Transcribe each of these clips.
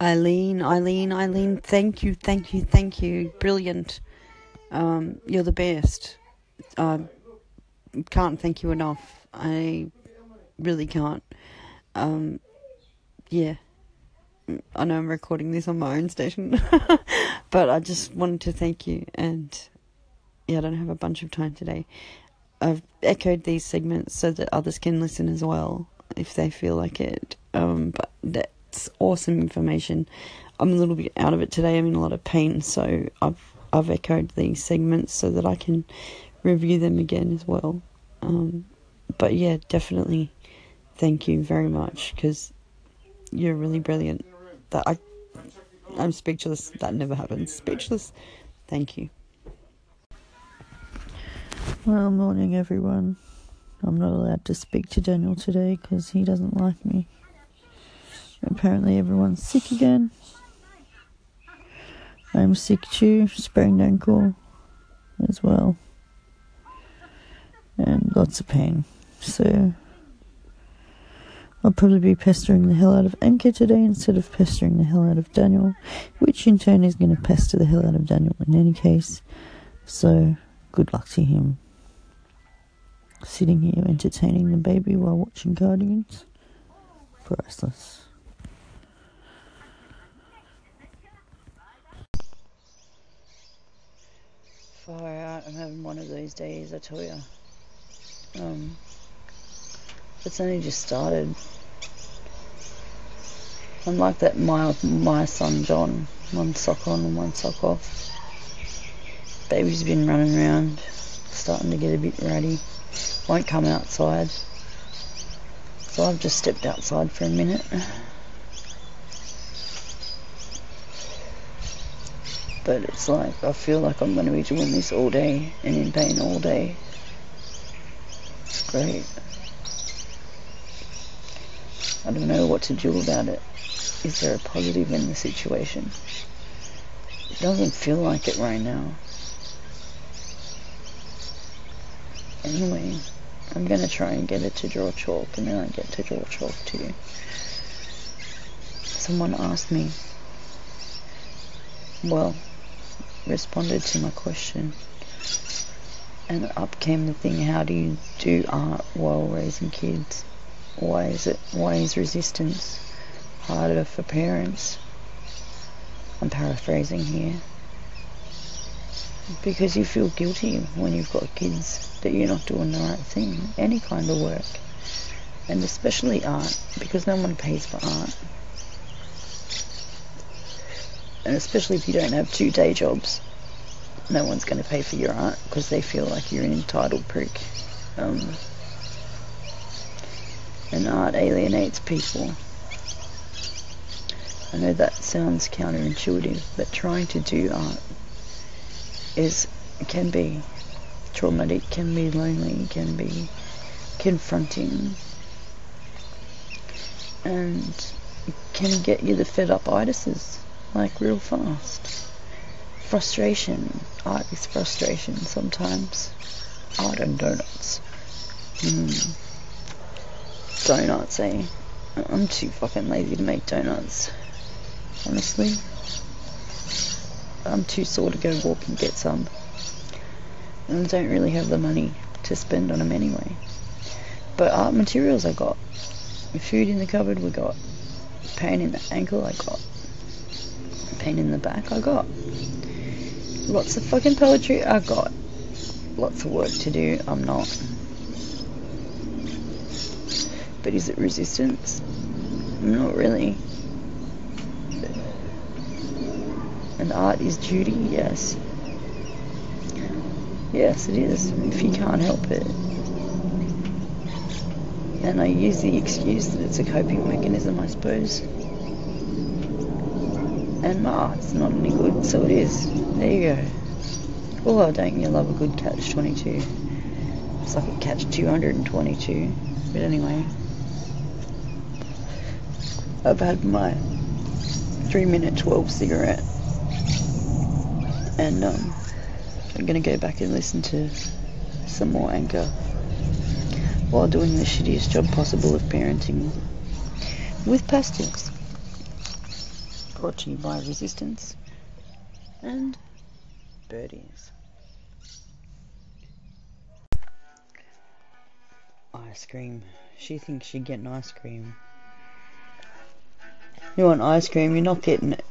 Eileen, Eileen, Eileen, thank you, thank you, thank you. Brilliant. Um, you're the best. I can't thank you enough. I really can't. Um, yeah. I know I'm recording this on my own station, but I just wanted to thank you. And yeah, I don't have a bunch of time today. I've echoed these segments so that others can listen as well if they feel like it. Um, but that's awesome information. I'm a little bit out of it today. I'm in a lot of pain, so I've I've echoed these segments so that I can review them again as well. Um, but yeah, definitely thank you very much because you're really brilliant. That I I'm speechless. That never happens. Speechless. Thank you. Well, morning everyone. I'm not allowed to speak to Daniel today because he doesn't like me. Apparently, everyone's sick again. I'm sick too, sprained ankle as well, and lots of pain. So, I'll probably be pestering the hell out of Anchor today instead of pestering the hell out of Daniel, which in turn is going to pester the hell out of Daniel in any case. So, good luck to him. Sitting here entertaining the baby while watching Guardians. Priceless. Far out. I'm having one of those days, I tell you. Um, it's only just started. I'm like that my my son John, one sock on and one sock off. Baby's been running around, starting to get a bit ratty. Won't come outside. So I've just stepped outside for a minute. But it's like I feel like I'm going to be doing this all day and in pain all day. It's great. I don't know what to do about it. Is there a positive in the situation? It doesn't feel like it right now. Anyway, I'm going to try and get it to draw chalk and then I get to draw chalk too. Someone asked me, well, responded to my question. And up came the thing, how do you do art while raising kids? Why is it, why is resistance harder for parents? I'm paraphrasing here. Because you feel guilty when you've got kids that you're not doing the right thing. Any kind of work. And especially art, because no one pays for art and especially if you don't have two day jobs, no one's going to pay for your art because they feel like you're an entitled prick. Um, and art alienates people. I know that sounds counterintuitive, but trying to do art is can be traumatic, can be lonely, can be confronting, and can get you the fed up itises like real fast. Frustration. Art is frustration sometimes. Art and donuts. Mm. Donuts, eh? I'm too fucking lazy to make donuts. Honestly. I'm too sore to go walk and get some. And I don't really have the money to spend on them anyway. But art materials I got. Food in the cupboard we got. Pain in the ankle I got pain in the back I got. Lots of fucking poetry I got. Lots of work to do I'm not. But is it resistance? Not really. And art is duty, yes. Yes, it is, if you can't help it. And I use the excuse that it's a coping mechanism, I suppose and ma, it's not any good, so it is. There you go. Oh, don't you love a good catch 22? It's like a catch 222. But anyway, I've had my 3 minute 12 cigarette, and um, I'm gonna go back and listen to some more Anchor while doing the shittiest job possible of parenting with pastilles. Brought to you by Resistance and Birdies. Ice cream. She thinks she's getting ice cream. You want ice cream, you're not getting it.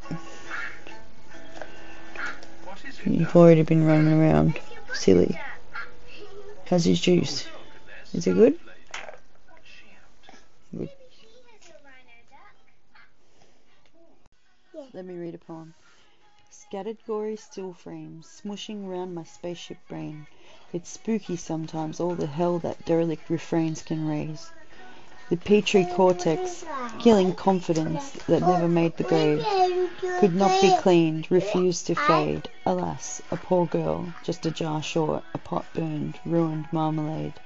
You've already been running around. Silly. How's his juice? Is it good? Good. Let me read a poem. Scattered gory still frames, smushing round my spaceship brain. It's spooky sometimes, all the hell that derelict refrains can raise. The petri cortex, killing confidence that never made the grave, could not be cleaned, refused to fade. Alas, a poor girl, just a jar short, a pot burned, ruined marmalade.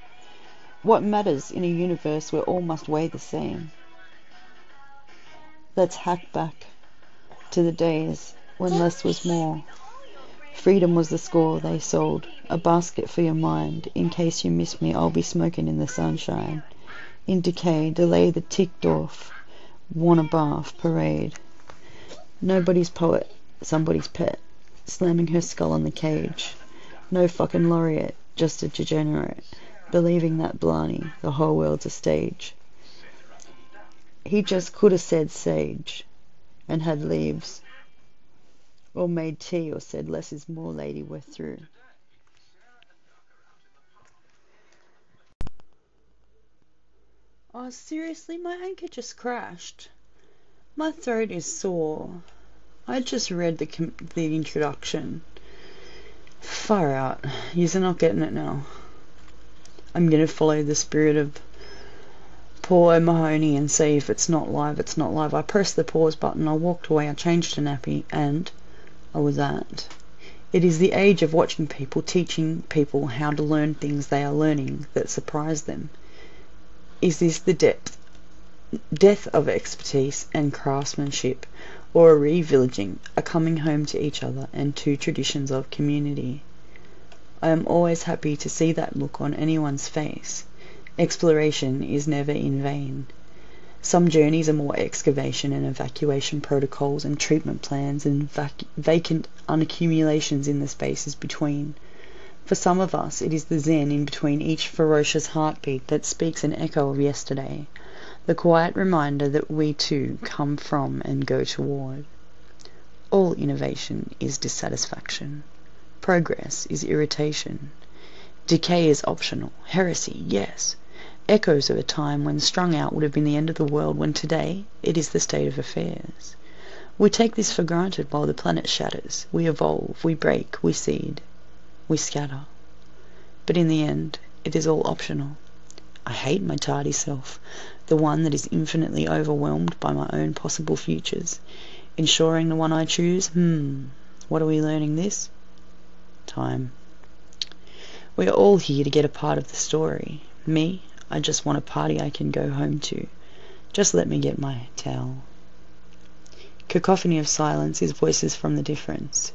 What matters in a universe where all must weigh the same? Let's hack back to the days when less was more. Freedom was the score they sold, a basket for your mind. In case you miss me, I'll be smoking in the sunshine in decay, delay the ticked off, wanna bath parade. Nobody's poet, somebody's pet, slamming her skull on the cage. No fucking laureate, just a degenerate, believing that Blarney, the whole world's a stage. He just could have said sage, and had leaves, or made tea, or said less is more, lady, we're through. Oh, seriously, my anchor just crashed. My throat is sore. I just read the the introduction. Far out. You're not getting it now. I'm gonna follow the spirit of Paul O'Mahony and see if it's not live, it's not live. I pressed the pause button, I walked away, I changed to nappy, and I was at. It is the age of watching people teaching people how to learn things they are learning that surprise them. Is this the depth, death of expertise and craftsmanship, or a revillaging, a coming home to each other and to traditions of community? I am always happy to see that look on anyone's face. Exploration is never in vain. Some journeys are more excavation and evacuation protocols and treatment plans and vac- vacant unaccumulations in the spaces between. For some of us it is the zen in between each ferocious heartbeat that speaks an echo of yesterday, the quiet reminder that we too come from and go toward. All innovation is dissatisfaction. Progress is irritation. Decay is optional. Heresy, yes. Echoes of a time when strung out would have been the end of the world, when today it is the state of affairs. We take this for granted while the planet shatters. We evolve, we break, we seed we scatter. But in the end, it is all optional. I hate my tardy self, the one that is infinitely overwhelmed by my own possible futures. Ensuring the one I choose? Hmm, what are we learning this? Time. We are all here to get a part of the story. Me, I just want a party I can go home to. Just let me get my towel. Cacophony of silence is voices from the difference.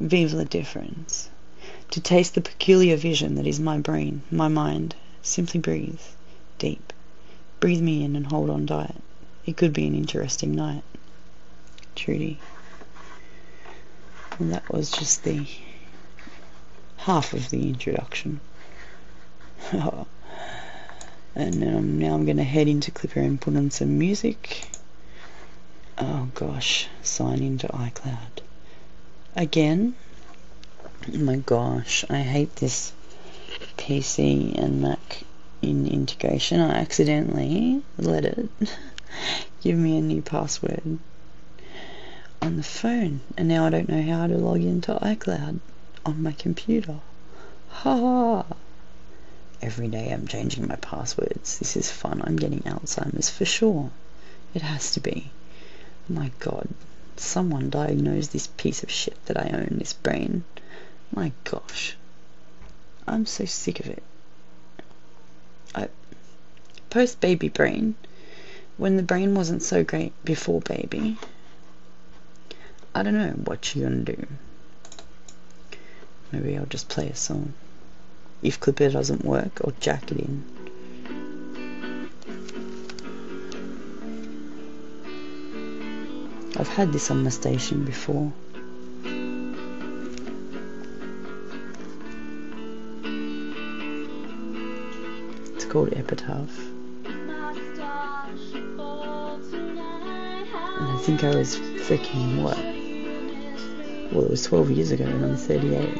Vive la difference to taste the peculiar vision that is my brain, my mind. Simply breathe. Deep. Breathe me in and hold on tight. It could be an interesting night. Trudy. And that was just the half of the introduction. Oh. And um, now I'm going to head into Clipper and put on some music. Oh gosh, sign into iCloud. Again, Oh my gosh, I hate this PC and Mac in integration. I accidentally let it give me a new password on the phone, and now I don't know how to log into iCloud on my computer. Ha ha! Every day I'm changing my passwords. This is fun. I'm getting Alzheimer's for sure. It has to be. My god, someone diagnosed this piece of shit that I own, this brain. My gosh. I'm so sick of it. I post baby brain when the brain wasn't so great before baby. I don't know what you're gonna do. Maybe I'll just play a song. If Clipper doesn't work, I'll jack it in. I've had this on my station before. It's called Epitaph. And I think I was freaking what? Well, it was 12 years ago and I'm 38.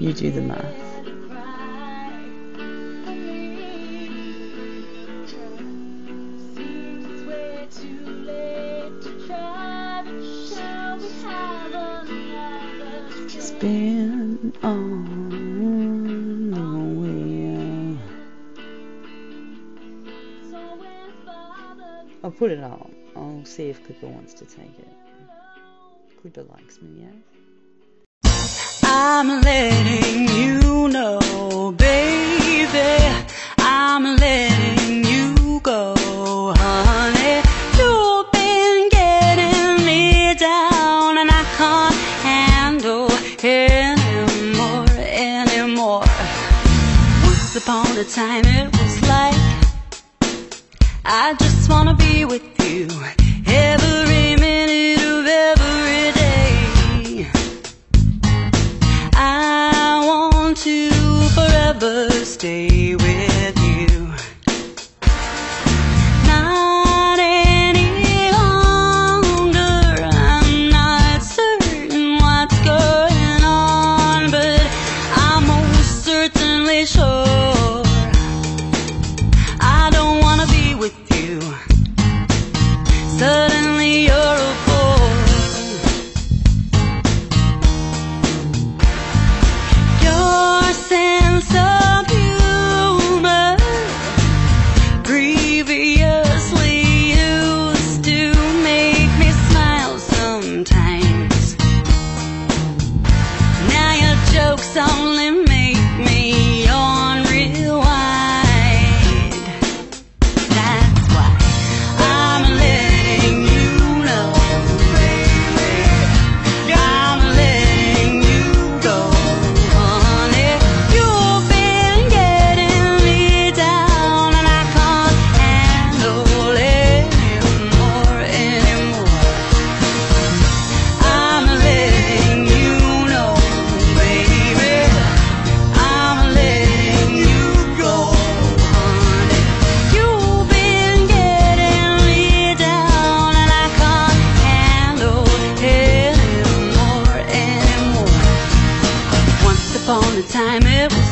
You do the math. Spin on the. I'll put it up. I'll see if Clipper wants to take it. Clipper likes me, yeah? I'm letting you know, baby. Once upon a time, it was like I just wanna be with you every minute of every day. I want to forever stay with time, it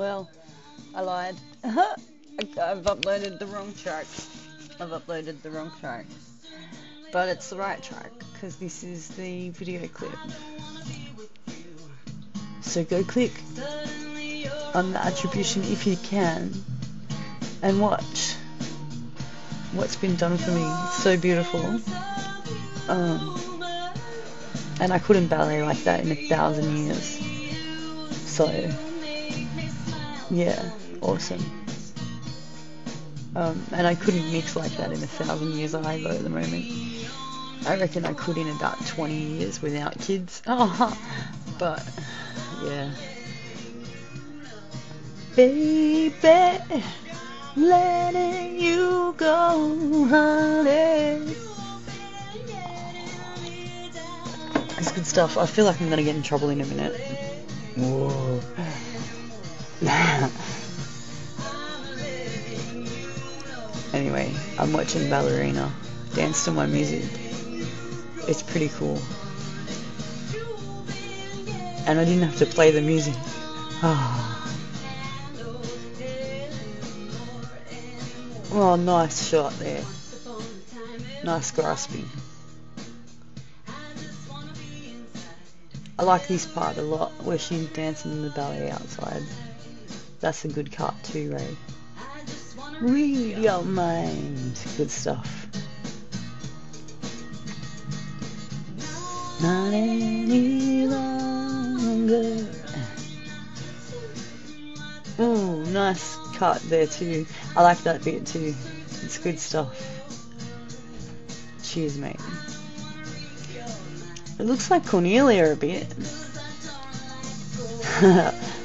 Well, I lied. I've uploaded the wrong track. I've uploaded the wrong track. But it's the right track because this is the video clip. So go click on the attribution if you can and watch what's been done for me. It's so beautiful. Um, and I couldn't ballet like that in a thousand years. So, yeah, awesome. Um, and I couldn't mix like that in a thousand years either at the moment. I reckon I could in about 20 years without kids. Oh, but yeah. Baby, letting you go, honey. It's good stuff. I feel like I'm gonna get in trouble in a minute. Whoa. anyway, I'm watching Ballerina dance to my music. It's pretty cool. And I didn't have to play the music. Oh, nice shot there. Nice grasping. I like this part a lot, where she's dancing in the ballet outside. That's a good cut too, Ray. Read your mind. Good stuff. Not any longer. Ooh, nice cut there too. I like that bit too. It's good stuff. Cheers, mate. It looks like Cornelia a bit.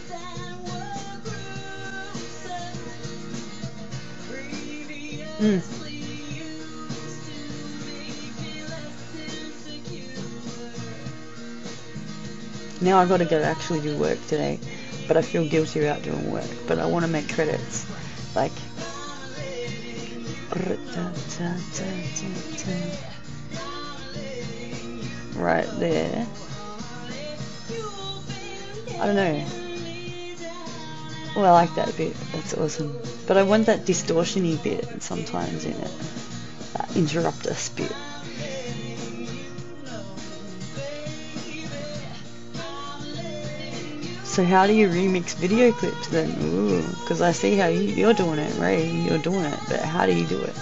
mm. Now I've got to go actually do work today, but I feel guilty about doing work. But I want to make credits, like. Right there. I don't know. Well, I like that bit. That's awesome. But I want that distortiony bit sometimes in it. That interrupt us bit. So how do you remix video clips then? Ooh, because I see how you, you're doing it, Ray. You're doing it, but how do you do it?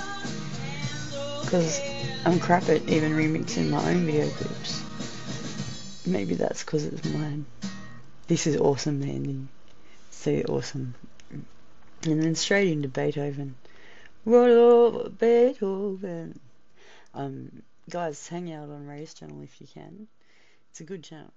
Because I'm crap at even remixing my own video clips. Maybe that's because it's mine. This is awesome, Mandy. So awesome. And then straight into Beethoven. Roll Beethoven. Um, guys, hang out on Ray's channel if you can. It's a good channel.